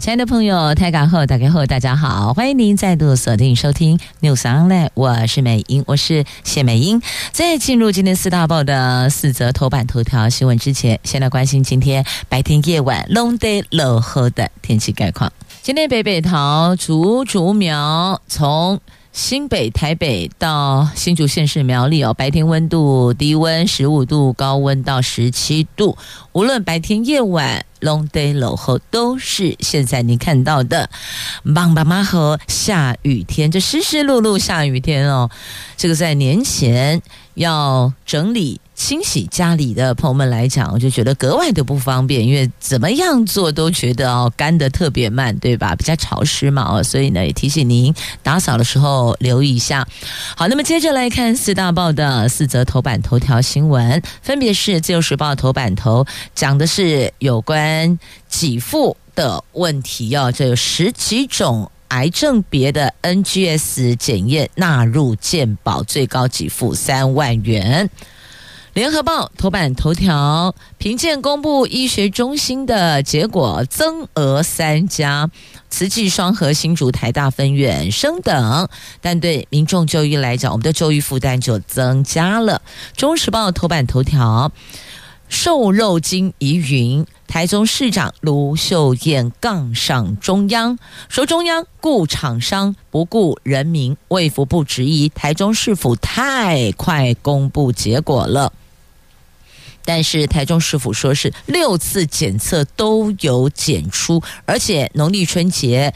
亲爱的朋友，台港后打开后，大家好，欢迎您再度锁定收听 News Online，我是美英，我是谢美英。在进入今天四大报的四则头版头条新闻之前，先来关心今天白天夜晚 long day 落后的天气概况。今天北北桃竹竹苗从新北、台北到新竹县市苗栗哦，白天温度低温十五度，高温到十七度。无论白天夜晚，long day 落后都是现在您看到的，棒棒妈和下雨天，这湿湿漉漉下雨天哦。这个在年前要整理。清洗家里的朋友们来讲，我就觉得格外的不方便，因为怎么样做都觉得哦干得特别慢，对吧？比较潮湿嘛哦，所以呢也提醒您打扫的时候留意一下。好，那么接着来看四大报的四则头版头条新闻，分别是《自由时报》头版头讲的是有关给付的问题哦，这有十几种癌症别的 NGS 检验纳入健保，最高给付三万元。联合报头版头条：评鉴公布医学中心的结果，增额三家，慈济双核新竹台大分院升等，但对民众就医来讲，我们的就医负担就增加了。中时报头版头条：瘦肉精疑云，台中市长卢秀燕杠上中央，说中央顾厂商不顾人民，卫福部质疑台中市府太快公布结果了。但是台中市府说是六次检测都有检出，而且农历春节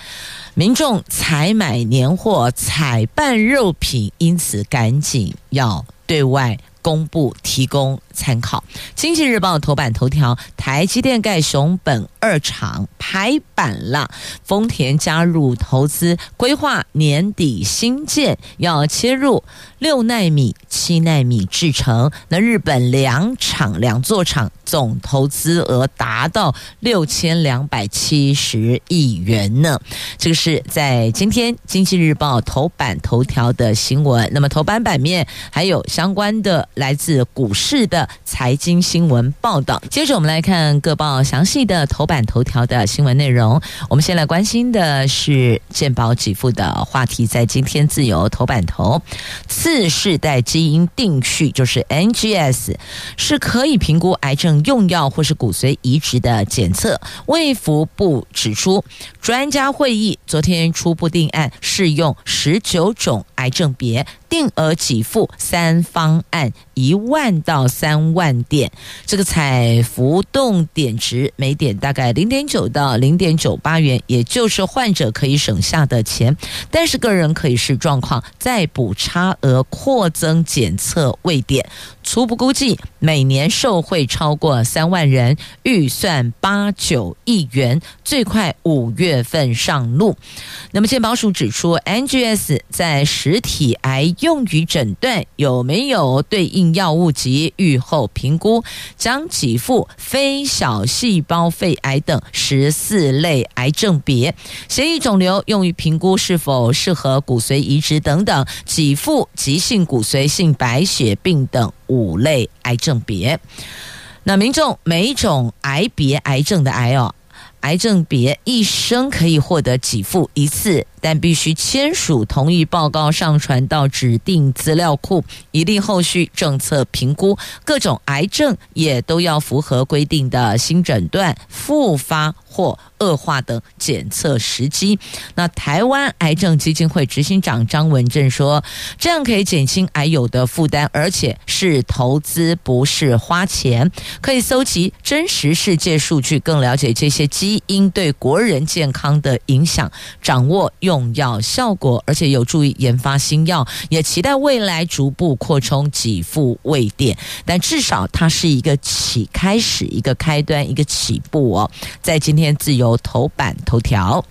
民众采买年货、采办肉品，因此赶紧要对外公布，提供参考。经济日报头版头条：台积电盖熊本二厂拍板了，丰田加入投资，规划年底新建，要切入。六纳米、七纳米制程，那日本两厂两座厂总投资额达到六千两百七十亿元呢。这个是在今天《经济日报》头版头条的新闻。那么头版版面还有相关的来自股市的财经新闻报道。接着我们来看各报详细的头版头条的新闻内容。我们先来关心的是健保给付的话题，在今天自由头版头次。世代基因定序就是 NGS，是可以评估癌症用药或是骨髓移植的检测。卫福部指出，专家会议昨天初步定案，适用十九种癌症别。定额给付三方案一万到三万点，这个采浮动点值，每点大概零点九到零点九八元，也就是患者可以省下的钱。但是个人可以视状况再补差额扩增检测位点。初步估计每年受惠超过三万人，预算八九亿元，最快五月份上路。那么健保署指出，NGS 在十实体癌。用于诊断有没有对应药物及预后评估，将给付非小细胞肺癌等十四类癌症别，血液肿瘤用于评估是否适合骨髓移植等等，给付急性骨髓性白血病等五类癌症别。那民众每种癌别癌症的癌哦，癌症别一生可以获得给付一次。但必须签署同意报告，上传到指定资料库，以利后续政策评估。各种癌症也都要符合规定的新诊断、复发或恶化等检测时机。那台湾癌症基金会执行长张文正说：“这样可以减轻癌友的负担，而且是投资，不是花钱。可以搜集真实世界数据，更了解这些基因对国人健康的影响，掌握用。”重要效果，而且有助于研发新药，也期待未来逐步扩充给付位点，但至少它是一个起开始，一个开端，一个起步哦。在今天自由头版头条。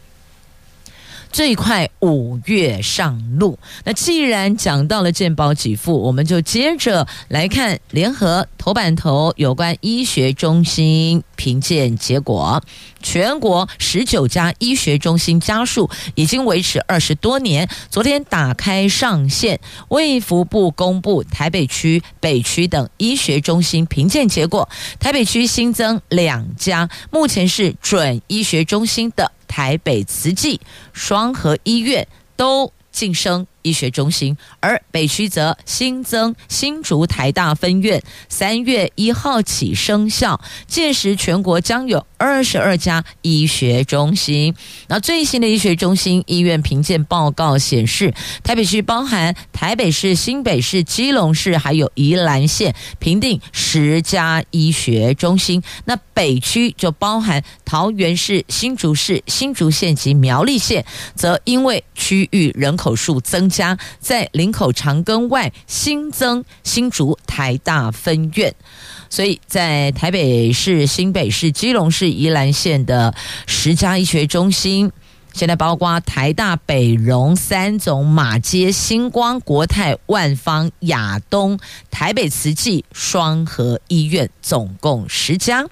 最快五月上路。那既然讲到了健保给付，我们就接着来看联合头版头有关医学中心评鉴结果。全国十九家医学中心家数已经维持二十多年，昨天打开上线，卫福部公布台北区、北区等医学中心评鉴结果。台北区新增两家，目前是准医学中心的台北慈济、双和医院都晋升医学中心，而北区则新增新竹台大分院，三月一号起生效，届时全国将有二十二家医学中心。那最新的医学中心医院评鉴报告显示，台北区包含台北市、新北市、基隆市，还有宜兰县，评定十家医学中心。那北区就包含桃园市、新竹市、新竹县及苗栗县，则因为区域人口数增。加在林口长庚外新增新竹台大分院，所以在台北市、新北市、基隆市、宜兰县的十家医学中心，现在包括台大、北荣、三总、马街、星光、国泰、万方、亚东、台北慈济、双和医院，总共十家。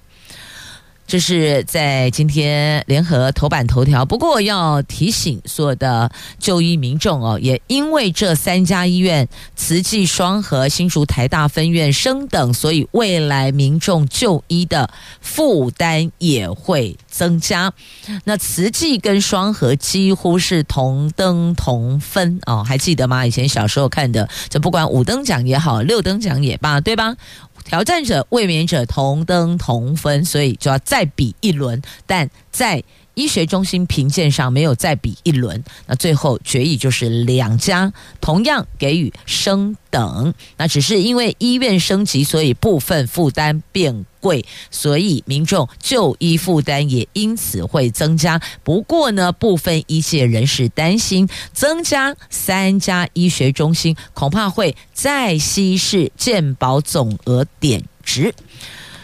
这是在今天联合头版头条。不过要提醒所有的就医民众哦，也因为这三家医院慈济双和新竹台大分院升等，所以未来民众就医的负担也会增加。那慈济跟双和几乎是同登同分哦，还记得吗？以前小时候看的，这不管五等奖也好，六等奖也罢，对吧？挑战者、卫冕者同登同分，所以就要再比一轮。但在医学中心评鉴上没有再比一轮，那最后决议就是两家同样给予升等。那只是因为医院升级，所以部分负担变贵，所以民众就医负担也因此会增加。不过呢，部分医界人士担心，增加三家医学中心，恐怕会再稀释健保总额点值。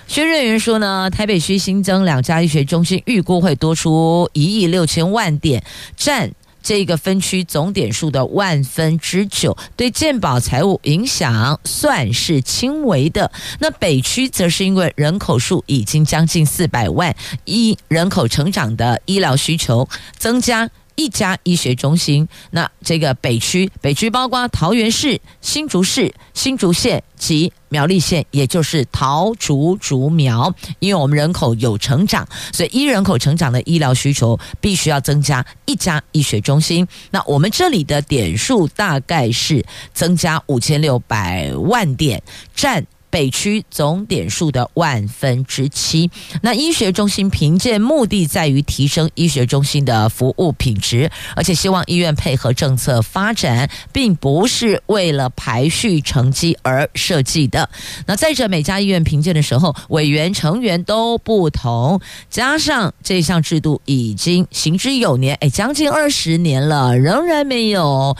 薛瑞云说呢，台北区新增两家医学中心，预估会多出一亿六千万点，占这个分区总点数的万分之九，对健保财务影响算是轻微的。那北区则是因为人口数已经将近四百万，一人口成长的医疗需求增加。一家医学中心，那这个北区，北区包括桃园市、新竹市、新竹县及苗栗县，也就是桃竹竹苗。因为我们人口有成长，所以依人口成长的医疗需求，必须要增加一家医学中心。那我们这里的点数大概是增加五千六百万点，占。北区总点数的万分之七。那医学中心评鉴目的在于提升医学中心的服务品质，而且希望医院配合政策发展，并不是为了排序成绩而设计的。那再者，每家医院评鉴的时候，委员成员都不同，加上这项制度已经行之有年，哎，将近二十年了，仍然没有。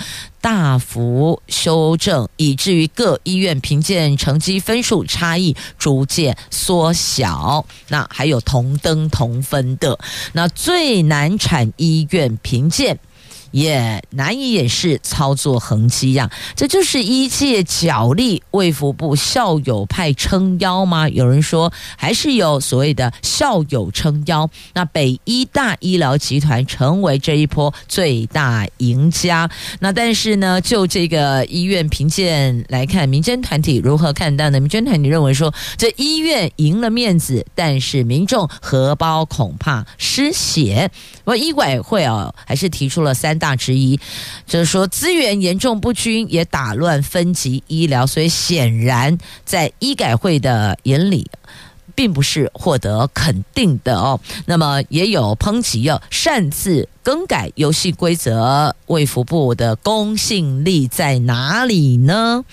大幅修正，以至于各医院评鉴成绩分数差异逐渐缩小。那还有同登同分的，那最难产医院评鉴。也难以掩饰操作痕迹呀，这就是医界角力，卫福部校友派撑腰吗？有人说还是有所谓的校友撑腰，那北医大医疗集团成为这一波最大赢家。那但是呢，就这个医院评鉴来看，民间团体如何看待呢？民间团体认为说，这医院赢了面子，但是民众荷包恐怕失血。不过医管会啊，还是提出了三。大之一，就是说资源严重不均，也打乱分级医疗，所以显然在医改会的眼里，并不是获得肯定的哦。那么也有抨击要，擅自更改游戏规则，卫福部的公信力在哪里呢？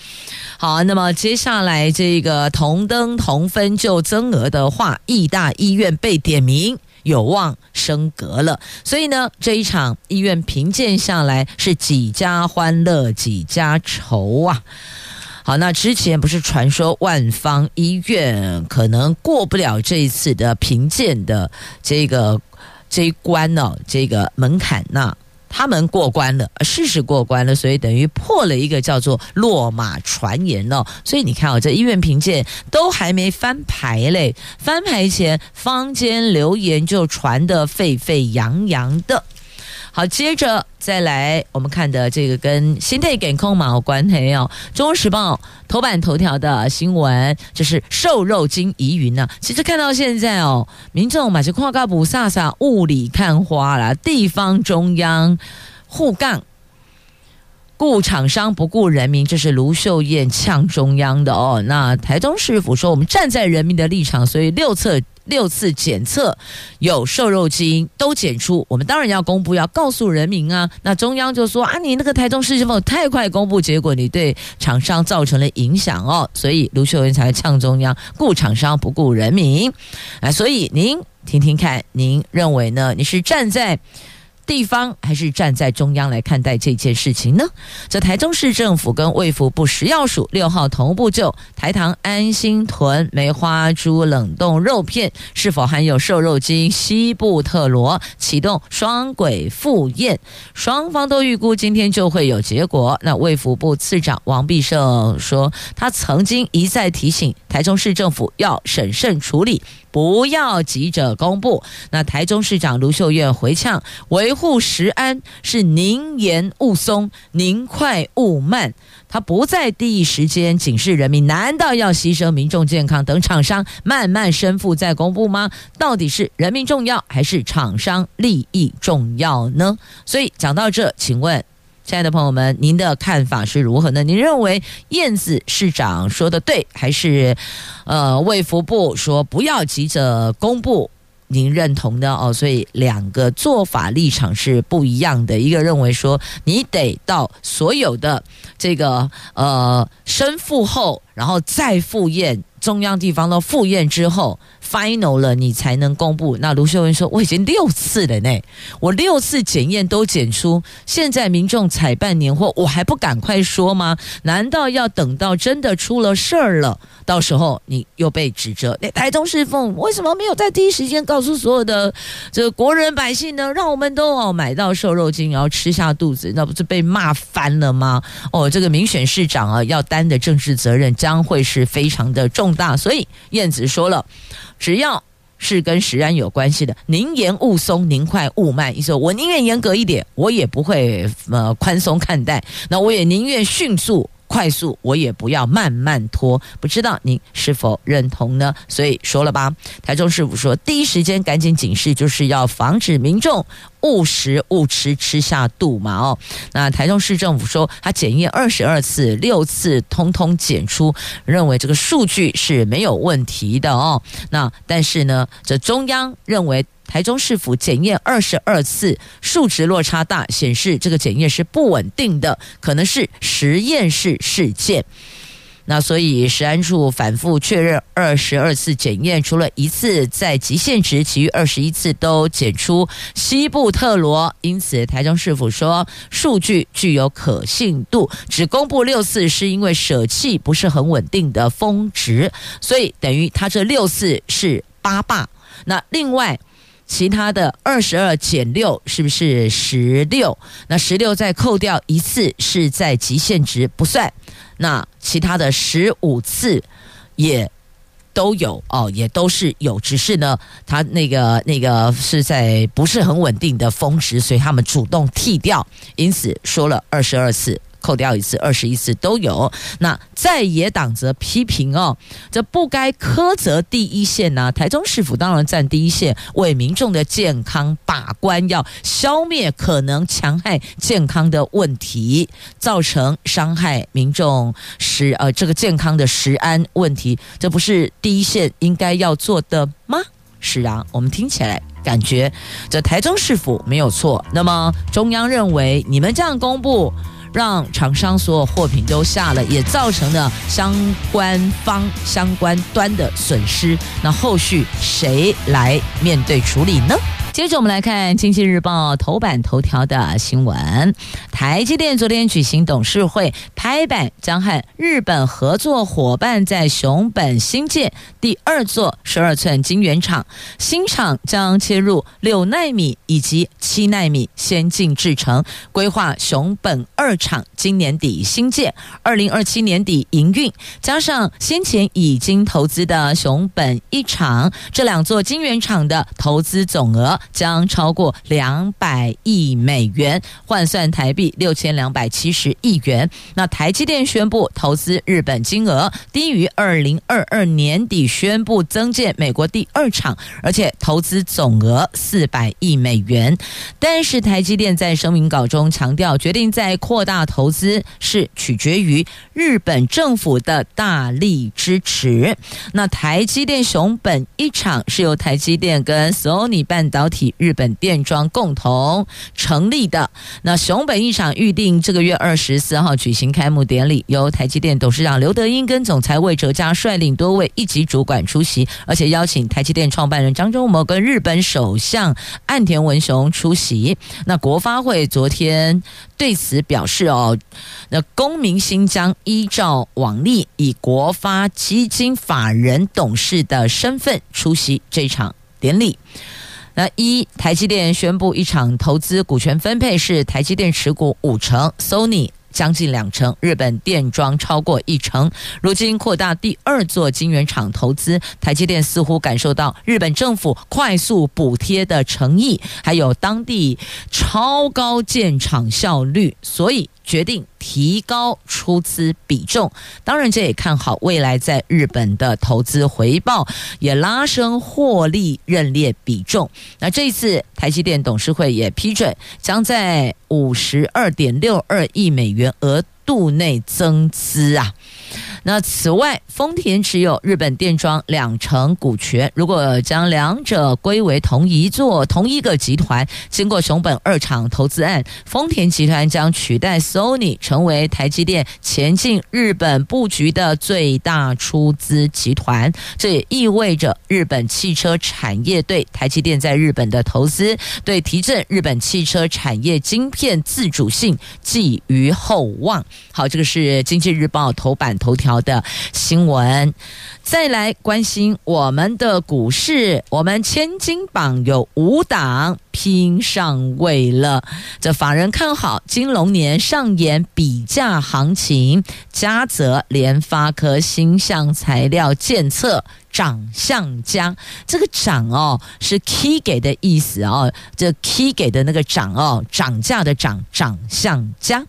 好，那么接下来这个同登同分就增额的话，义大医院被点名。有望升格了，所以呢，这一场医院评鉴下来是几家欢乐几家愁啊。好，那之前不是传说万方医院可能过不了这一次的评鉴的这个这一关呢、这个门槛，呢他们过关了，事实过关了，所以等于破了一个叫做落马传言哦。所以你看哦，这医院评鉴都还没翻牌嘞，翻牌前坊间流言就传得沸沸扬扬的。好，接着再来我们看的这个跟心态健康嘛有关系哦。《中国时报》头版头条的新闻，就是瘦肉精疑云呢。其实看到现在哦，民众买些矿咖不飒飒雾里看花了，地方中央护杠，顾厂商不顾人民，这是卢秀燕呛中央的哦。那台中市府说，我们站在人民的立场，所以六测。六次检测有瘦肉精都检出，我们当然要公布，要告诉人民啊。那中央就说啊，你那个台中市政府太快公布结果，你对厂商造成了影响哦，所以卢秀文才呛中央，顾厂商不顾人民啊。所以您听听看，您认为呢？你是站在？地方还是站在中央来看待这件事情呢？这台中市政府跟卫福部食药署六号同步就台糖安心屯梅花猪冷冻肉片是否含有瘦肉精西布特罗启动双轨复验，双方都预估今天就会有结果。那卫福部次长王必胜说，他曾经一再提醒台中市政府要审慎处理。不要急着公布。那台中市长卢秀燕回呛：维护食安是宁严勿松，宁快勿慢。他不在第一时间警示人民，难道要牺牲民众健康等厂商慢慢申复再公布吗？到底是人民重要还是厂商利益重要呢？所以讲到这，请问。亲爱的朋友们，您的看法是如何呢？您认为燕子市长说的对，还是呃卫福部说不要急着公布？您认同的哦？所以两个做法立场是不一样的。一个认为说你得到所有的这个呃身复后，然后再复验，中央地方都复验之后。Final 了，你才能公布。那卢秀燕说：“我已经六次了呢，我六次检验都检出，现在民众采办年货，我还不赶快说吗？难道要等到真的出了事儿了，到时候你又被指责？那台中市府为什么没有在第一时间告诉所有的这个国人百姓呢？让我们都哦买到瘦肉精，然后吃下肚子，那不是被骂翻了吗？哦，这个民选市长啊，要担的政治责任将会是非常的重大。所以燕子说了。”只要是跟食安有关系的，宁严勿松，宁快勿慢。意思我宁愿严格一点，我也不会呃宽松看待。那我也宁愿迅速。快速，我也不要慢慢拖。不知道您是否认同呢？所以说了吧，台中市府说，第一时间赶紧警示，就是要防止民众误食误吃吃下肚嘛。哦，那台中市政府说，他检验二十二次，六次通通检出，认为这个数据是没有问题的哦。那但是呢，这中央认为。台中市府检验二十二次，数值落差大，显示这个检验是不稳定的，可能是实验室事件。那所以食安处反复确认二十二次检验，除了一次在极限值，其余二十一次都检出西部特罗。因此，台中市府说数据具有可信度，只公布六次是因为舍弃不是很稳定的峰值，所以等于他这六次是八霸。那另外。其他的二十二减六是不是十六？那十六再扣掉一次是在极限值不算，那其他的十五次也都有哦，也都是有，只是呢，他那个那个是在不是很稳定的峰值，所以他们主动剔掉，因此说了二十二次。扣掉一次，二十一次都有。那在野党则批评哦，这不该苛责第一线呢、台中市府当然站第一线，为民众的健康把关，要消灭可能戕害健康的问题，造成伤害民众食呃这个健康的食安问题，这不是第一线应该要做的吗？是啊，我们听起来感觉这台中市府没有错。那么中央认为你们这样公布。让厂商所有货品都下了，也造成了相关方相关端的损失。那后续谁来面对处理呢？接着我们来看《经济日报》头版头条的新闻：台积电昨天举行董事会，拍板将和日本合作伙伴在熊本新建第二座十二寸晶圆厂，新厂将切入六奈米以及七奈米先进制程，规划熊本二厂今年底新建，二零二七年底营运，加上先前已经投资的熊本一厂，这两座晶圆厂的投资总额将超过两百亿美元，换算台币六千两百七十亿元。那台积电宣布投资日本金额低于二零二二年底宣布增建美国第二厂，而且投资总额四百亿美元。但是台积电在声明稿中强调，决定再扩大投资是取决于日本政府的大力支持。那台积电熊本一厂是由台积电跟索尼半导体、日本电装共同成立的。那熊本一场预定这个月二十四号举行开幕典礼，由台积电董事长刘德英跟总裁魏哲嘉率领多位一级主管出席，而且邀请台积电创办人张忠谋跟日本首相岸田文雄出席。那国发会昨天对此表示哦，那公明新将依照往例以国发基金法人董事的身份出席这场典礼。那一台积电宣布一场投资股权分配是台积电持股五成，Sony 将近两成，日本电装超过一成。如今扩大第二座晶圆厂投资，台积电似乎感受到日本政府快速补贴的诚意，还有当地超高建厂效率，所以。决定提高出资比重，当然这也看好未来在日本的投资回报，也拉升获利认列比重。那这一次台积电董事会也批准，将在五十二点六二亿美元额度内增资啊。那此外，丰田持有日本电装两成股权。如果将两者归为同一座、同一个集团，经过熊本二厂投资案，丰田集团将取代 Sony 成为台积电前进日本布局的最大出资集团。这也意味着日本汽车产业对台积电在日本的投资，对提振日本汽车产业晶片自主性寄予厚望。好，这个是经济日报头版头条的新闻，再来关心我们的股市。我们千金榜有五档拼上位了。这法人看好金龙年上演比价行情，嘉泽、联发科、新象材料、健策涨向家。这个涨哦，是 key 给的意思哦。这 key 给的那个涨哦，涨价的涨，涨向家。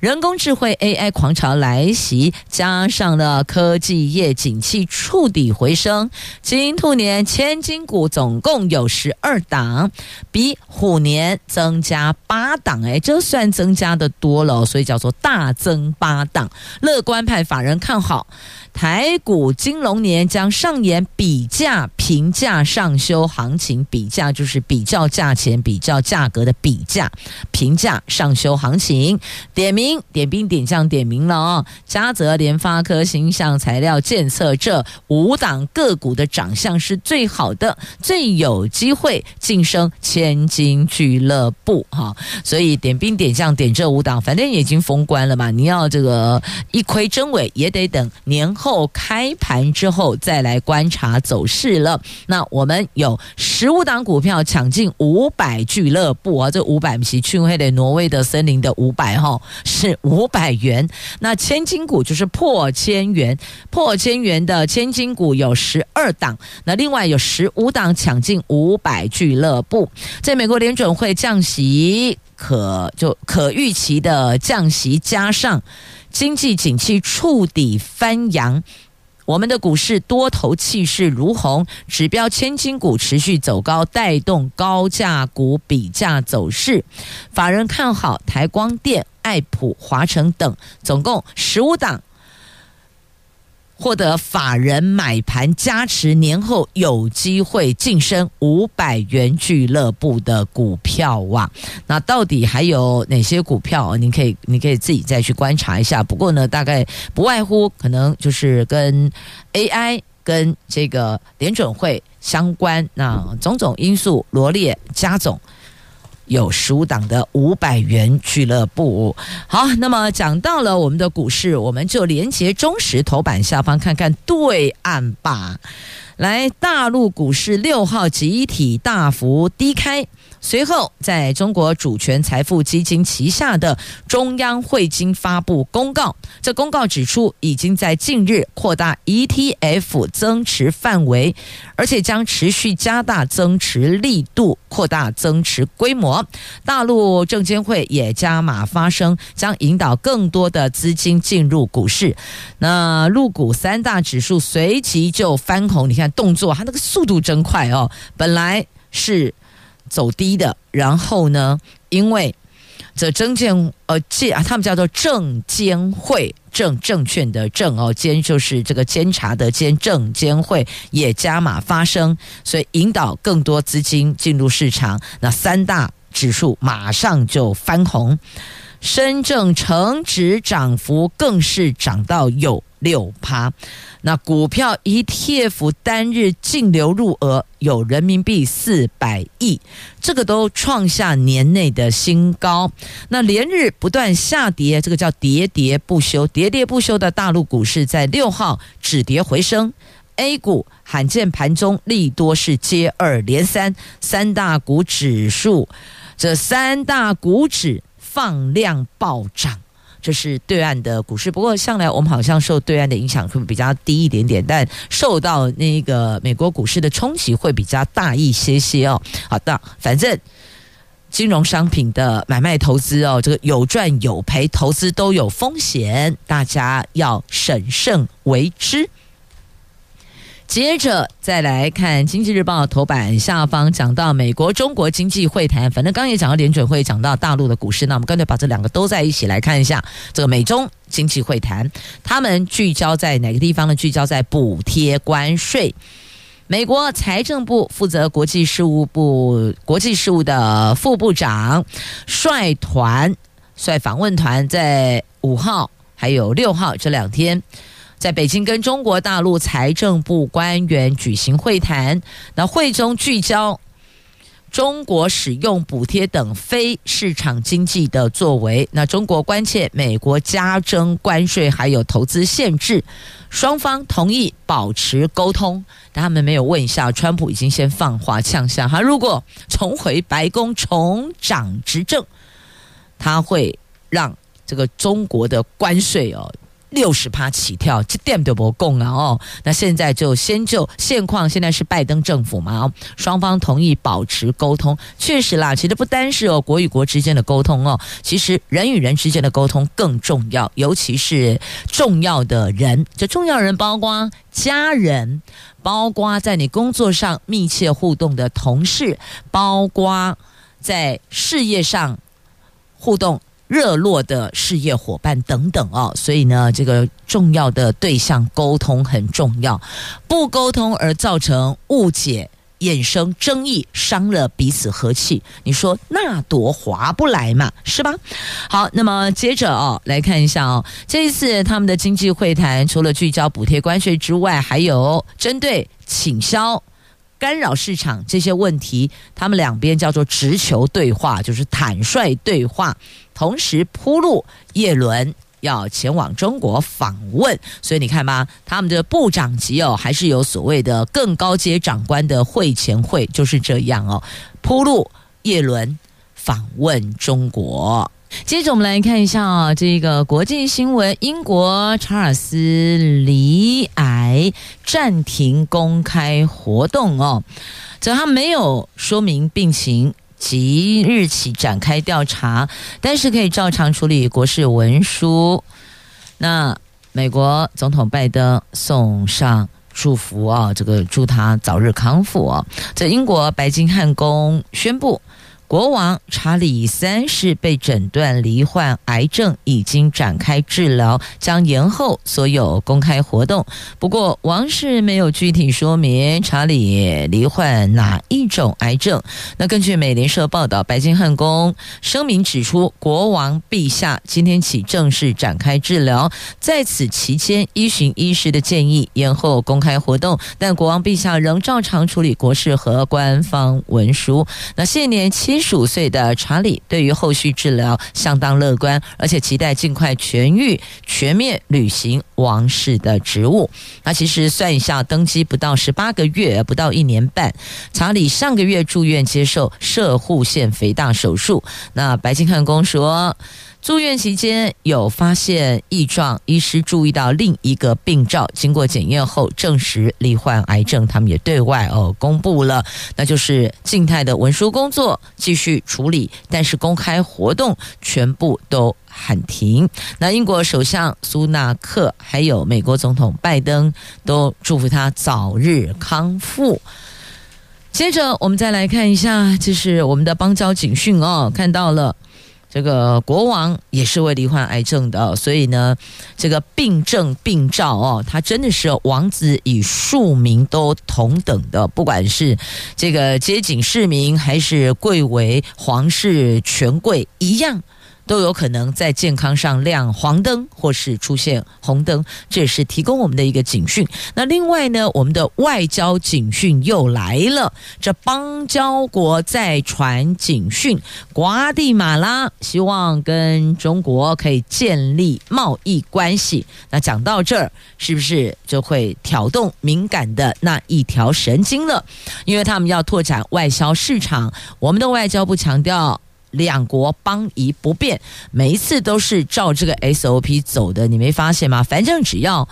人工智慧 AI 狂潮来袭，加上了科技业景气触底回升，金兔年千金股总共有十二档，比虎年增加八档，哎，这算增加的多了，所以叫做大增八档。乐观派法人看好。台股金龙年将上演比价评价上修行情，比价就是比较价钱、比较价格的比价，评价上修行情。点名点兵点将点名了哦，嘉泽、联发科、新象材料、健策这五档个股的长相是最好的，最有机会晋升千金俱乐部哈。所以点兵点将点这五档，反正已经封关了嘛，你要这个一窥真伪也得等年。后开盘之后再来观察走势了。那我们有十五档股票抢进五百俱乐部啊，这五百不是去黑的挪威的森林的五百哈，是五百元。那千金股就是破千元，破千元的千金股有十二档。那另外有十五档抢进五百俱乐部，在美国联准会降息可就可预期的降息加上。经济景气触底翻扬，我们的股市多头气势如虹，指标千金股持续走高，带动高价股比价走势。法人看好台光电、爱普、华城等，总共十五档。获得法人买盘加持，年后有机会晋升五百元俱乐部的股票哇！那到底还有哪些股票？你可以，你可以自己再去观察一下。不过呢，大概不外乎可能就是跟 AI。跟这个联准会相关，那种种因素罗列加总。有十五档的五百元俱乐部。好，那么讲到了我们的股市，我们就连接中时头版下方看看对岸吧。来，大陆股市六号集体大幅低开。随后，在中国主权财富基金旗下的中央汇金发布公告，这公告指出，已经在近日扩大 ETF 增持范围，而且将持续加大增持力度，扩大增持规模。大陆证监会也加码发声，将引导更多的资金进入股市。那陆股三大指数随即就翻红，你看动作，它那个速度真快哦，本来是。走低的，然后呢？因为这证监呃，监啊，他们叫做证监会，证证券的证哦，监就是这个监察的监，证监会也加码发声，所以引导更多资金进入市场。那三大指数马上就翻红，深证成指涨幅更是涨到有六趴。那股票 ETF 单日净流入额有人民币四百亿，这个都创下年内的新高。那连日不断下跌，这个叫喋喋不休，喋喋不休的大陆股市在六号止跌回升。A 股罕见盘中利多是接二连三，三大股指数，这三大股指放量暴涨。这是对岸的股市，不过向来我们好像受对岸的影响会比较低一点点，但受到那个美国股市的冲击会比较大一些些哦。好的，反正金融商品的买卖投资哦，这个有赚有赔，投资都有风险，大家要审慎为之。接着再来看《经济日报》头版下方讲到美国中国经济会谈，反正刚也讲到联准会，讲到大陆的股市，那我们干脆把这两个都在一起来看一下。这个美中经济会谈，他们聚焦在哪个地方呢？聚焦在补贴关税。美国财政部负责国际事务部国际事务的副部长率团率访问团，在五号还有六号这两天。在北京跟中国大陆财政部官员举行会谈，那会中聚焦中国使用补贴等非市场经济的作为。那中国关切美国加征关税还有投资限制，双方同意保持沟通。但他们没有问一下，川普已经先放话呛下，他如果重回白宫重掌执政，他会让这个中国的关税哦。六十趴起跳，这点都不够啊！哦，那现在就先就现况，现在是拜登政府嘛，双方同意保持沟通，确实啦。其实不单是哦，国与国之间的沟通哦，其实人与人之间的沟通更重要，尤其是重要的人，这重要人包括家人，包括在你工作上密切互动的同事，包括在事业上互动。热络的事业伙伴等等哦，所以呢，这个重要的对象沟通很重要，不沟通而造成误解、衍生争议，伤了彼此和气，你说那多划不来嘛，是吧？好，那么接着哦，来看一下哦，这一次他们的经济会谈，除了聚焦补贴关税之外，还有针对倾销。干扰市场这些问题，他们两边叫做直球对话，就是坦率对话，同时铺路。叶伦要前往中国访问，所以你看吧，他们的部长级哦，还是有所谓的更高阶长官的会前会，就是这样哦，铺路。叶伦访问中国。接着我们来看一下啊，这个国际新闻：英国查尔斯罹癌暂停公开活动哦，这他没有说明病情，即日起展开调查，但是可以照常处理国事文书。那美国总统拜登送上祝福啊，这个祝他早日康复啊。这英国白金汉宫宣布。国王查理三世被诊断罹患癌症，已经展开治疗，将延后所有公开活动。不过，王室没有具体说明查理罹患哪一种癌症。那根据美联社报道，白金汉宫声明指出，国王陛下今天起正式展开治疗，在此期间依循医师的建议延后公开活动，但国王陛下仍照常处理国事和官方文书。那现年七。十五岁的查理对于后续治疗相当乐观，而且期待尽快痊愈，全面履行王室的职务。那其实算一下，登基不到十八个月，不到一年半，查理上个月住院接受射护腺肥大手术。那白金汉宫说。住院期间有发现异状，医师注意到另一个病灶，经过检验后证实罹患癌症。他们也对外哦公布了，那就是静态的文书工作继续处理，但是公开活动全部都喊停。那英国首相苏纳克还有美国总统拜登都祝福他早日康复。接着我们再来看一下，这是我们的邦交警讯哦，看到了。这个国王也是会罹患癌症的，所以呢，这个病症病灶哦，他真的是王子与庶民都同等的，不管是这个街景市民还是贵为皇室权贵一样。都有可能在健康上亮黄灯，或是出现红灯，这也是提供我们的一个警讯。那另外呢，我们的外交警讯又来了，这邦交国在传警讯，瓜地马拉希望跟中国可以建立贸易关系。那讲到这儿，是不是就会挑动敏感的那一条神经了？因为他们要拓展外销市场，我们的外交部强调。两国邦谊不变，每一次都是照这个 SOP 走的，你没发现吗？反正只要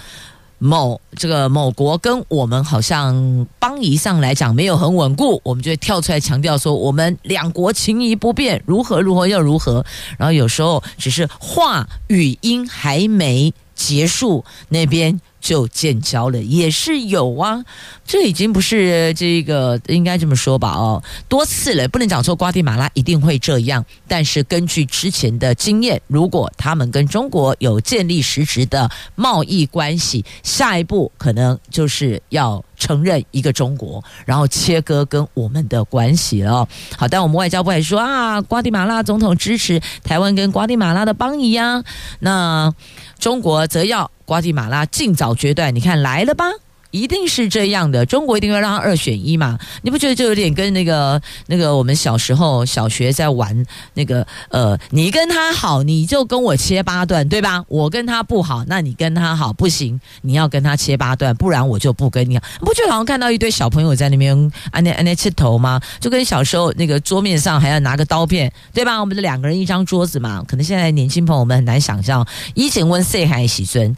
某这个某国跟我们好像邦谊上来讲没有很稳固，我们就会跳出来强调说我们两国情谊不变，如何如何又如何。然后有时候只是话语音还没结束，那边。就建交了，也是有啊，这已经不是这个应该这么说吧？哦，多次了，不能讲说瓜地马拉一定会这样。但是根据之前的经验，如果他们跟中国有建立实质的贸易关系，下一步可能就是要承认一个中国，然后切割跟我们的关系了。好，但我们外交部还说啊，瓜地马拉总统支持台湾跟瓜地马拉的邦谊呀，那中国则要。瓜地马拉尽早决断，你看来了吧？一定是这样的，中国一定会让他二选一嘛？你不觉得就有点跟那个那个我们小时候小学在玩那个呃，你跟他好，你就跟我切八段，对吧？我跟他不好，那你跟他好不行，你要跟他切八段，不然我就不跟你好。不觉得好像看到一堆小朋友在那边按那按那切头吗？就跟小时候那个桌面上还要拿个刀片，对吧？我们的两个人一张桌子嘛，可能现在年轻朋友们很难想象。以前问谁还喜尊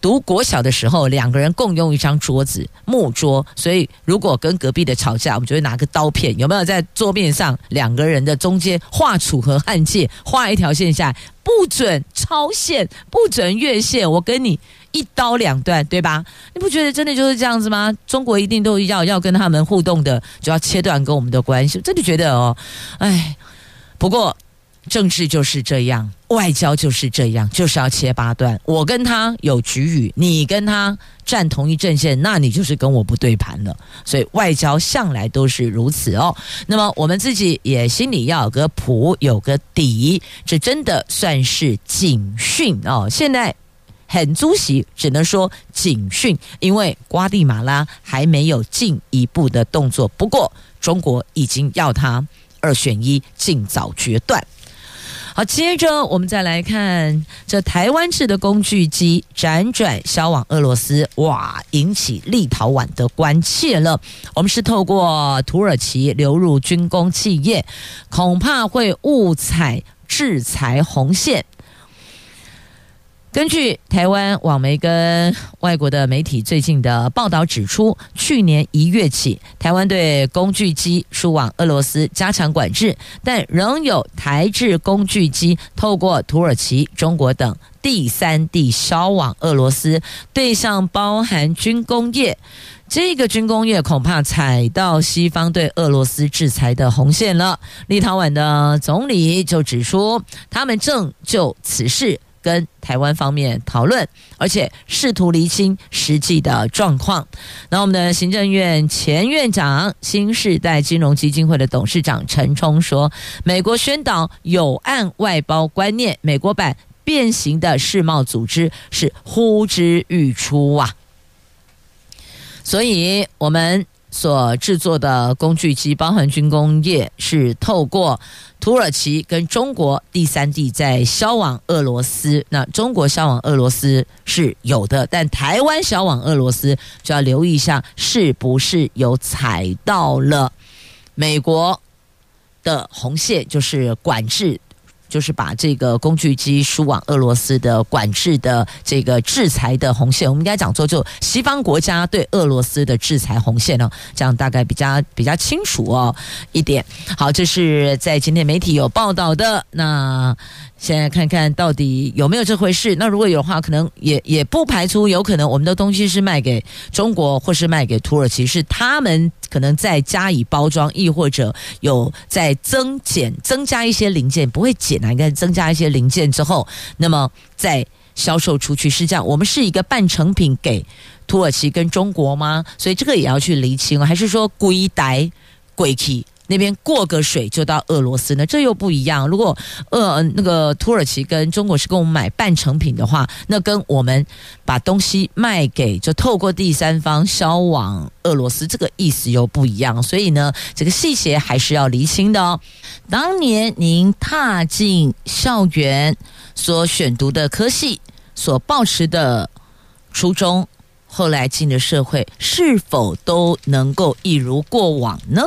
读国小的时候，两个人共用一张桌。桌子木桌，所以如果跟隔壁的吵架，我们就会拿个刀片，有没有在桌面上两个人的中间画楚河汉界，画一条线下来，不准超线，不准越线，我跟你一刀两断，对吧？你不觉得真的就是这样子吗？中国一定都要要跟他们互动的，就要切断跟我们的关系，真的觉得哦，哎，不过。政治就是这样，外交就是这样，就是要切八段。我跟他有局域，你跟他站同一阵线，那你就是跟我不对盘了。所以外交向来都是如此哦。那么我们自己也心里要有个谱，有个底，这真的算是警讯哦。现在很足喜，只能说警讯，因为瓜地马拉还没有进一步的动作。不过中国已经要他二选一，尽早决断。好，接着我们再来看这台湾制的工具机辗转销往俄罗斯，哇，引起立陶宛的关切了。我们是透过土耳其流入军工企业，恐怕会误踩制裁红线。根据台湾网媒跟外国的媒体最近的报道指出，去年一月起，台湾对工具机输往俄罗斯加强管制，但仍有台制工具机透过土耳其、中国等第三地销往俄罗斯，对象包含军工业。这个军工业恐怕踩到西方对俄罗斯制裁的红线了。立陶宛的总理就指出，他们正就此事。跟台湾方面讨论，而且试图厘清实际的状况。那我们的行政院前院长、新世代金融基金会的董事长陈冲说：“美国宣导有案外包观念，美国版变形的世贸组织是呼之欲出啊！所以，我们所制作的工具机，包含军工业，是透过。”土耳其跟中国第三地在销往俄罗斯，那中国销往俄罗斯是有的，但台湾销往俄罗斯就要留意一下，是不是有踩到了美国的红线，就是管制。就是把这个工具机输往俄罗斯的管制的这个制裁的红线，我们应该讲说，就西方国家对俄罗斯的制裁红线呢，这样大概比较比较清楚哦一点。好，这是在今天媒体有报道的那。现在看看到底有没有这回事？那如果有的话，可能也也不排除有可能我们的东西是卖给中国或是卖给土耳其，是他们可能再加以包装，亦或者有再增减增加一些零件，不会减啊，应该增加一些零件之后，那么再销售出去是这样。我们是一个半成品给土耳其跟中国吗？所以这个也要去厘清，还是说归台归去？那边过个水就到俄罗斯呢，这又不一样。如果呃那个土耳其跟中国是跟我们买半成品的话，那跟我们把东西卖给就透过第三方销往俄罗斯，这个意思又不一样。所以呢，这个细节还是要厘清的哦。当年您踏进校园所选读的科系，所抱持的初衷，后来进了社会，是否都能够一如过往呢？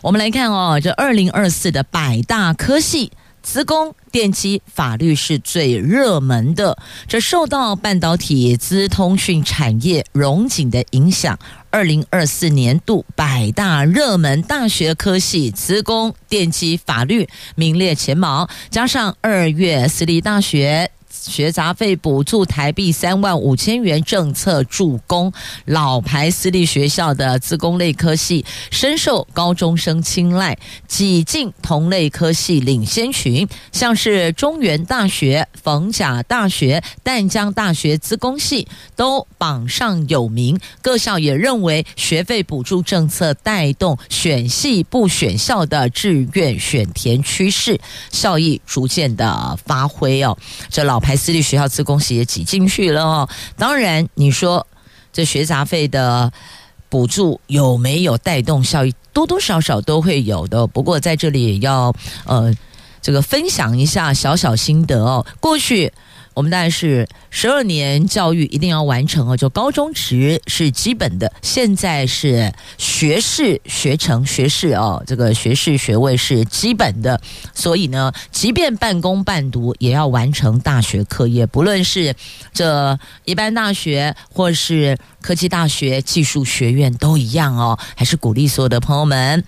我们来看哦，这二零二四的百大科系，资工、电机、法律是最热门的。这受到半导体、资通讯产业荣景的影响，二零二四年度百大热门大学科系，资工、电机、法律名列前茅，加上二月私立大学。学杂费补助台币三万五千元政策助攻，老牌私立学校的资工类科系深受高中生青睐，挤进同类科系领先群，像是中原大学、逢甲大学、淡江大学资工系都榜上有名。各校也认为学费补助政策带动选系不选校的志愿选填趋势，效益逐渐的发挥哦。这老排。私立学校自贡系也挤进去了哦。当然，你说这学杂费的补助有没有带动效益？多多少少都会有的。不过在这里也要呃，这个分享一下小小心得哦。过去。我们当然是十二年教育一定要完成哦，就高中职是基本的。现在是学士学成学士哦，这个学士学位是基本的。所以呢，即便半工半读，也要完成大学课业。不论是这一般大学，或是科技大学、技术学院，都一样哦。还是鼓励所有的朋友们。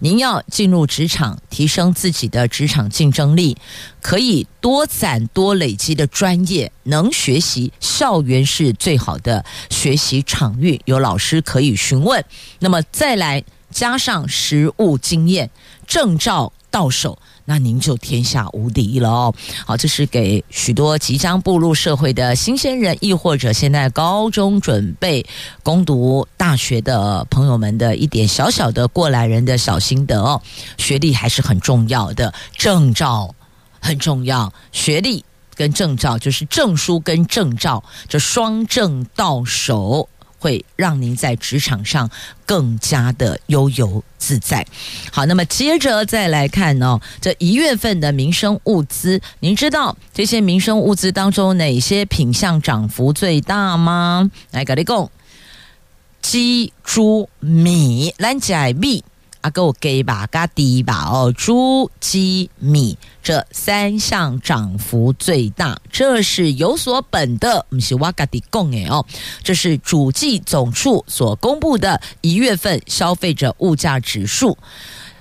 您要进入职场，提升自己的职场竞争力，可以多攒多累积的专业，能学习，校园是最好的学习场域，有老师可以询问。那么再来加上实务经验，证照到手。那您就天下无敌了哦！好，这是给许多即将步入社会的新鲜人，亦或者现在高中准备攻读大学的朋友们的一点小小的过来人的小心得哦。学历还是很重要的，证照很重要，学历跟证照就是证书跟证照，这双证到手。会让您在职场上更加的悠游自在。好，那么接着再来看哦，这一月份的民生物资，您知道这些民生物资当中哪些品项涨幅最大吗？来，跟你讲，鸡、猪、米、蓝甲、米。啊，给我给吧，嘎低吧哦，猪、鸡、米这三项涨幅最大，这是有所本的，不是瓦嘎的讲诶哦，这是主计总处所公布的一月份消费者物价指数。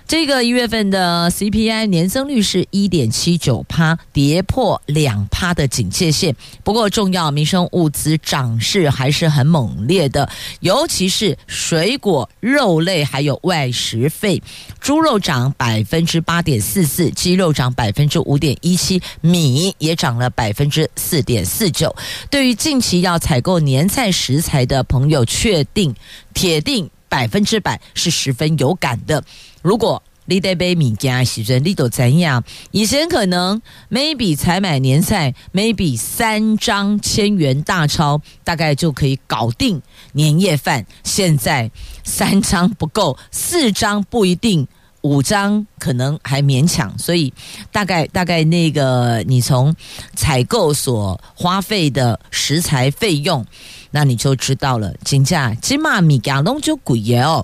这个一月份的 CPI 年增率是一点七九趴，跌破两趴的警戒线。不过，重要民生物资涨势还是很猛烈的，尤其是水果、肉类还有外食费。猪肉涨百分之八点四四，鸡肉涨百分之五点一七，米也涨了百分之四点四九。对于近期要采购年菜食材的朋友，确定铁定。百分之百是十分有感的。如果你得买米家时阵，你都怎样？以前可能 maybe 采买年菜，maybe 三张千元大钞大概就可以搞定年夜饭。现在三张不够，四张不一定，五张可能还勉强。所以大概大概那个你从采购所花费的食材费用。那你就知道了，金价金马米加龙就贵耶哦。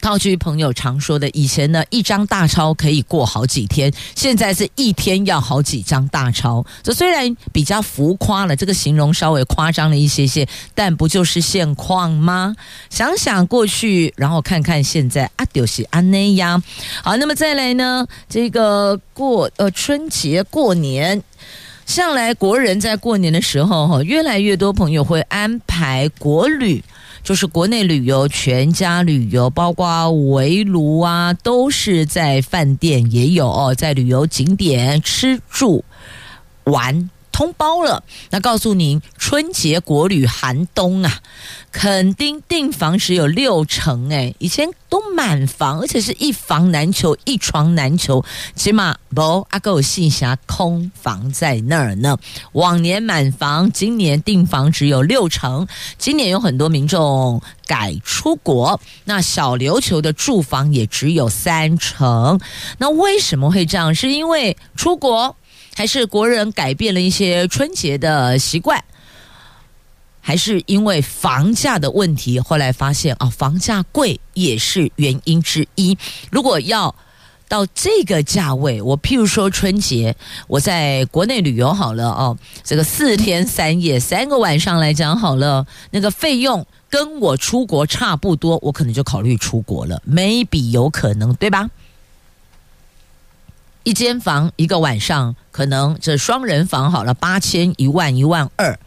套句朋友常说的，以前呢一张大钞可以过好几天，现在是一天要好几张大钞。这虽然比较浮夸了，这个形容稍微夸张了一些些，但不就是现况吗？想想过去，然后看看现在，啊，就是安内呀。好，那么再来呢，这个过呃春节过年。向来国人在过年的时候，哈，越来越多朋友会安排国旅，就是国内旅游、全家旅游，包括围炉啊，都是在饭店也有哦，在旅游景点吃住玩。通包了，那告诉您，春节国旅寒冬啊，肯定订房只有六成哎，以前都满房，而且是一房难求，一床难求，起码不阿哥有信霞空房在那儿呢。往年满房，今年订房只有六成。今年有很多民众改出国，那小琉球的住房也只有三成。那为什么会这样？是因为出国？还是国人改变了一些春节的习惯，还是因为房价的问题？后来发现啊，房价贵也是原因之一。如果要到这个价位，我譬如说春节我在国内旅游好了哦，这个四天三夜三个晚上来讲好了，那个费用跟我出国差不多，我可能就考虑出国了，maybe 有可能，对吧？一间房一个晚上，可能这双人房好了，八千一万一万二，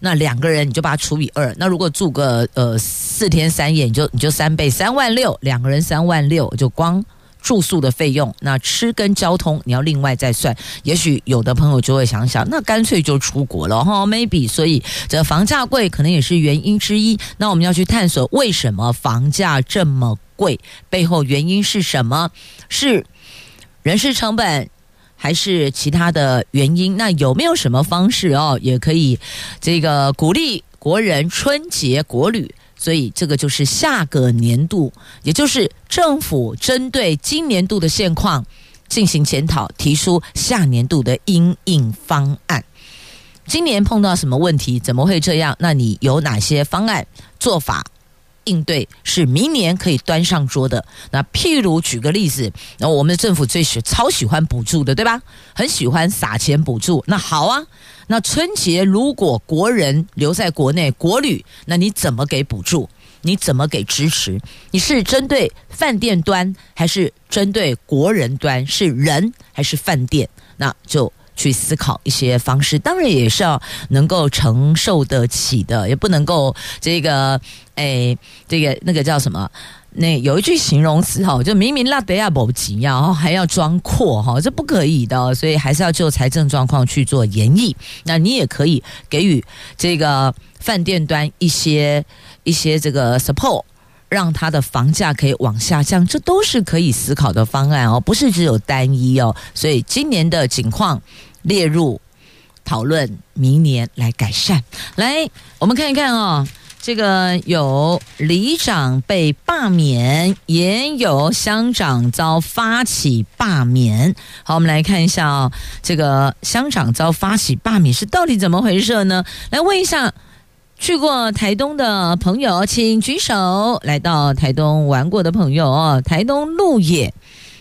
那两个人你就把它除以二。那如果住个呃四天三夜，你就你就三倍三万六，两个人三万六，就光住宿的费用，那吃跟交通你要另外再算。也许有的朋友就会想想，那干脆就出国了哈，maybe。所以这房价贵可能也是原因之一。那我们要去探索为什么房价这么贵，背后原因是什么？是。人事成本还是其他的原因？那有没有什么方式哦，也可以这个鼓励国人春节国旅？所以这个就是下个年度，也就是政府针对今年度的现况进行检讨，提出下年度的因应方案。今年碰到什么问题？怎么会这样？那你有哪些方案做法？应对是明年可以端上桌的。那譬如举个例子，那我们的政府最喜超喜欢补助的，对吧？很喜欢撒钱补助。那好啊，那春节如果国人留在国内国旅，那你怎么给补助？你怎么给支持？你是针对饭店端，还是针对国人端？是人还是饭店？那就。去思考一些方式，当然也是要能够承受得起的，也不能够这个，哎，这个那个叫什么？那有一句形容词哈，就明明拉德亚不急，然后还要装阔哈，这不可以的，所以还是要就财政状况去做研议。那你也可以给予这个饭店端一些一些这个 support，让它的房价可以往下降，这都是可以思考的方案哦，不是只有单一哦。所以今年的景况。列入讨论，明年来改善。来，我们看一看哦，这个有里长被罢免，也有乡长遭发起罢免。好，我们来看一下哦，这个乡长遭发起罢免是到底怎么回事呢？来问一下去过台东的朋友，请举手。来到台东玩过的朋友哦，台东鹿野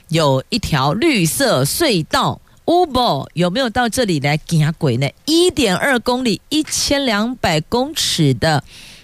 有一条绿色隧道。乌宝有没有到这里来行鬼呢？一点二公里，一千两百公尺的。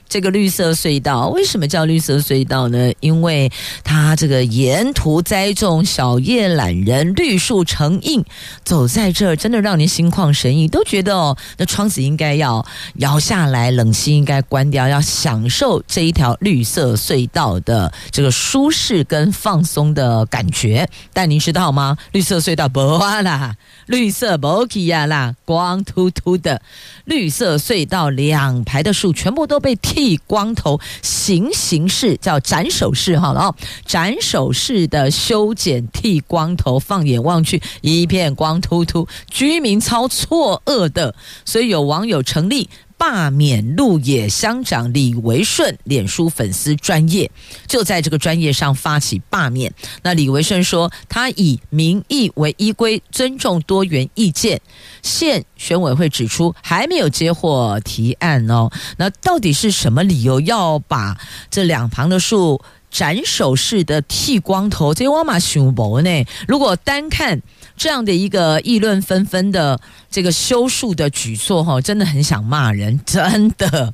这个绿色隧道为什么叫绿色隧道呢？因为它这个沿途栽种小叶榄仁，绿树成荫，走在这儿真的让您心旷神怡，都觉得哦，那窗子应该要摇下来，冷气应该关掉，要享受这一条绿色隧道的这个舒适跟放松的感觉。但您知道吗？绿色隧道不哇啦，绿色不起呀啦，光秃秃的绿色隧道两排的树全部都被剃光头，行刑式叫斩首式好了哦，斩首式的修剪剃光头，放眼望去一片光秃秃，居民超错愕的，所以有网友成立。罢免鹿野乡长李维顺，脸书粉丝专业就在这个专业上发起罢免。那李维顺说，他以民意为依归，尊重多元意见。县选委会指出，还没有接获提案哦。那到底是什么理由要把这两旁的树斩首式的剃光头？这我嘛想不懂呢。如果单看。这样的一个议论纷纷的这个修树的举措，哈，真的很想骂人，真的。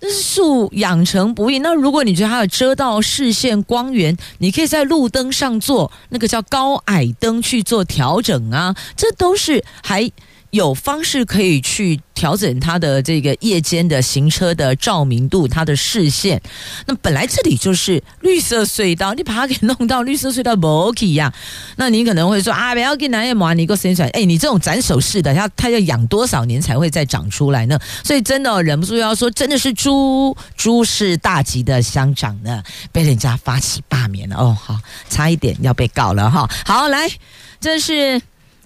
那是树养成不易，那如果你觉得它有遮到视线光源，你可以在路灯上做那个叫高矮灯去做调整啊，这都是还。有方式可以去调整它的这个夜间的行车的照明度，它的视线。那本来这里就是绿色隧道，你把它给弄到绿色隧道不可以呀？那你可能会说啊，不要给南叶马尼个生出来。哎，你这种斩首式的，它它要养多少年才会再长出来呢？所以真的、忍不住要说，真的是猪猪是大吉的乡长呢，被人家发起罢免了哦，好，差一点要被告了哈。好，来，这是。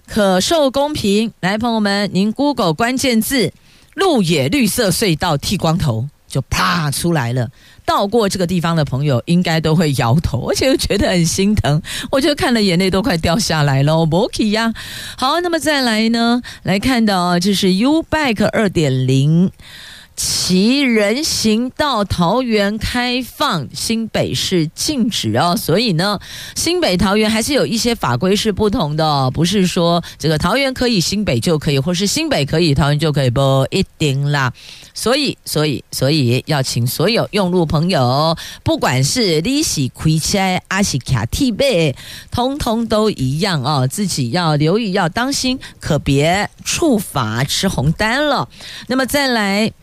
可受公平，来，朋友们，您 Google 关键字“鹿野绿色隧道剃光头”就啪出来了。到过这个地方的朋友应该都会摇头，而且又觉得很心疼。我就看了眼泪都快掉下来了。不可以呀。好，那么再来呢，来看到这是 U Bike 二点零。骑人行道桃园开放，新北市禁止哦，所以呢，新北桃园还是有一些法规是不同的哦，不是说这个桃园可以，新北就可以，或是新北可以，桃园就可以，不一定啦。所以，所以，所以要请所有用路朋友，不管是利息亏切阿西卡替贝，通通都一样哦，自己要留意，要当心，可别触法吃红单了。那么再来。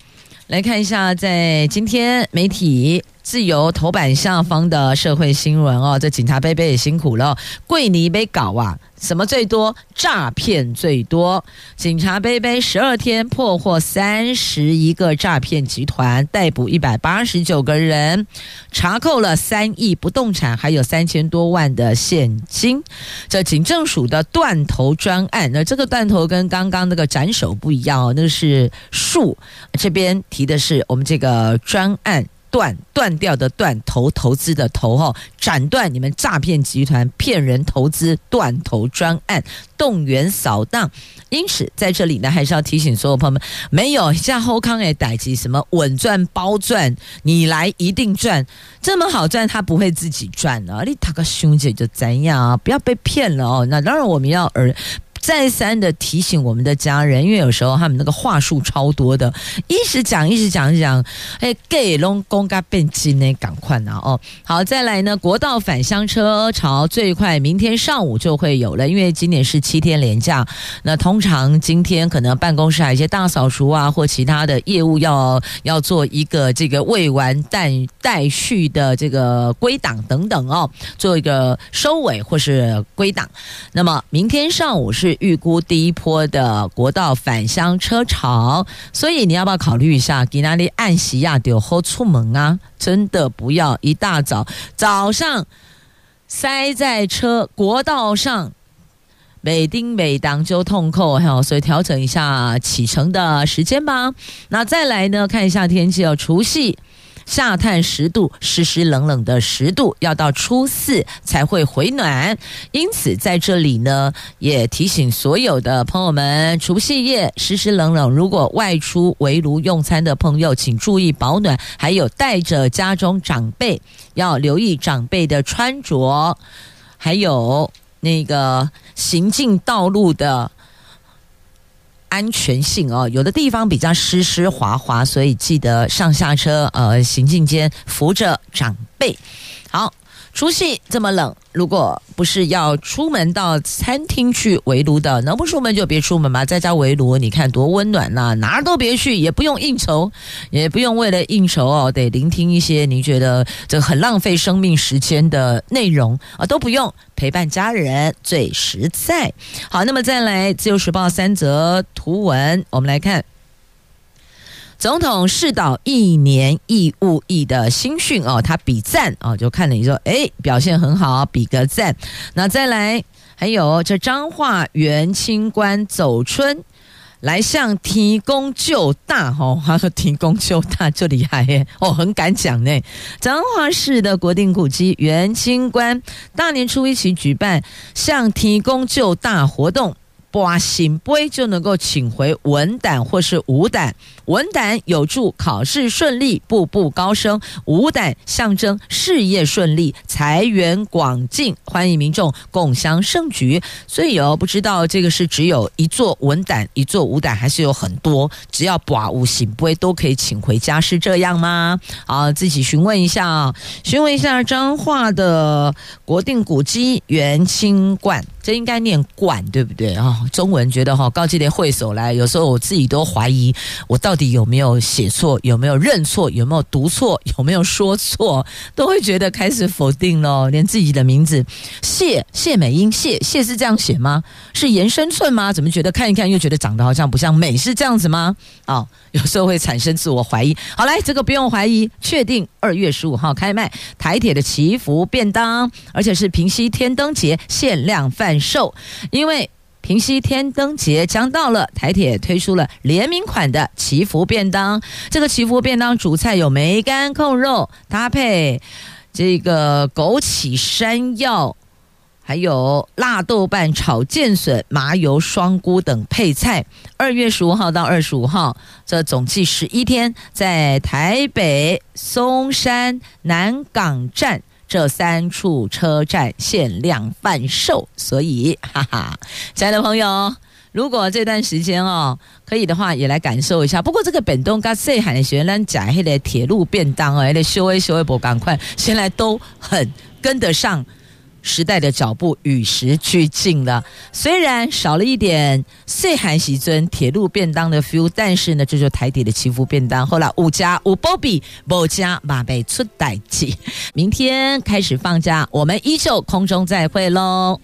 来看一下，在今天媒体自由头版下方的社会新闻哦，这警察杯杯也辛苦了，桂林被搞啊，什么最多？诈骗最多，警察杯杯十二天破获三十一个诈骗集团，逮捕一百八十九个人，查扣了三亿不动产，还有三千多万的现金。这警政署的断头专案，那这个断头跟刚刚那个斩首不一样哦，那个是树，这边提的是我们这个专案。断断掉的断头投资的头哈，斩断你们诈骗集团骗人投资断头专案，动员扫荡。因此在这里呢，还是要提醒所有朋友们，没有像后康诶代志什么稳赚包赚，你来一定赚，这么好赚，他不会自己赚啊！你他个兄弟就怎样啊？不要被骗了哦。那当然我们要耳。再三的提醒我们的家人，因为有时候他们那个话术超多的，一直讲一直讲一讲，哎，给龙公嘎变金呢，赶快拿哦！好，再来呢，国道返乡车潮最快明天上午就会有了，因为今年是七天连假，那通常今天可能办公室还有一些大扫除啊，或其他的业务要要做一个这个未完待待续的这个归档等等哦，做一个收尾或是归档。那么明天上午是。预估第一波的国道返乡车潮，所以你要不要考虑一下？给哪里按西亚丢后出门啊？真的不要一大早早上塞在车国道上，每丁每当就痛扣哈，所以调整一下启程的时间吧。那再来呢，看一下天气哦，除夕。下探十度，湿湿冷冷的十度，要到初四才会回暖。因此，在这里呢，也提醒所有的朋友们，除夕夜湿湿冷冷，如果外出围炉用餐的朋友，请注意保暖，还有带着家中长辈，要留意长辈的穿着，还有那个行进道路的。安全性哦，有的地方比较湿湿滑滑，所以记得上下车呃，行进间扶着长辈。好。除夕这么冷，如果不是要出门到餐厅去围炉的，能不出门就别出门嘛，在家围炉，你看多温暖呐、哪儿都别去，也不用应酬，也不用为了应酬哦，得聆听一些你觉得这很浪费生命时间的内容啊，都不用，陪伴家人最实在。好，那么再来《自由时报》三则图文，我们来看。总统视导一年义务役的新训哦，他比赞哦，就看了你说，哎，表现很好，比个赞。那再来，还有这彰化元清官走春来向提供救大哦，他说提供救大就厉害耶哦，很敢讲呢。彰化市的国定古迹元清官大年初一起举办向提供救大活动。拔圣杯就能够请回文胆或是武胆，文胆有助考试顺利、步步高升；武胆象征事业顺利、财源广进，欢迎民众共襄盛举。所以哦，不知道这个是只有一座文胆、一座武胆，还是有很多？只要拔无圣杯都可以请回家，是这样吗？好，自己询问一下啊，询问一下彰化的国定古迹元清观。这应该念冠对不对啊？中文觉得哈，高级的会手来，有时候我自己都怀疑我到底有没有写错，有没有认错，有没有读错，有没有说错，都会觉得开始否定了。连自己的名字谢谢美英谢谢是这样写吗？是延伸寸吗？怎么觉得看一看又觉得长得好像不像美是这样子吗？哦，有时候会产生自我怀疑。好来，这个不用怀疑，确定二月十五号开卖台铁的祈福便当，而且是平息天灯节限量贩售，因为平西天灯节将到了，台铁推出了联名款的祈福便当。这个祈福便当主菜有梅干扣肉，搭配这个枸杞山药，还有辣豆瓣炒剑笋、麻油双菇等配菜。二月十五号到二十五号，这总计十一天，在台北松山南港站。这三处车站限量贩售，所以哈哈，亲爱的朋友，如果这段时间哦可以的话，也来感受一下。不过这个本东跟细海的学生讲，迄个铁路便当哦，那修一修一波赶快，现在都很跟得上。时代的脚步与时俱进了，虽然少了一点岁寒席尊铁路便当的 feel，但是呢，这就台底的祈福便当。后来五家五波比，某家马被出代记。明天开始放假，我们依旧空中再会喽。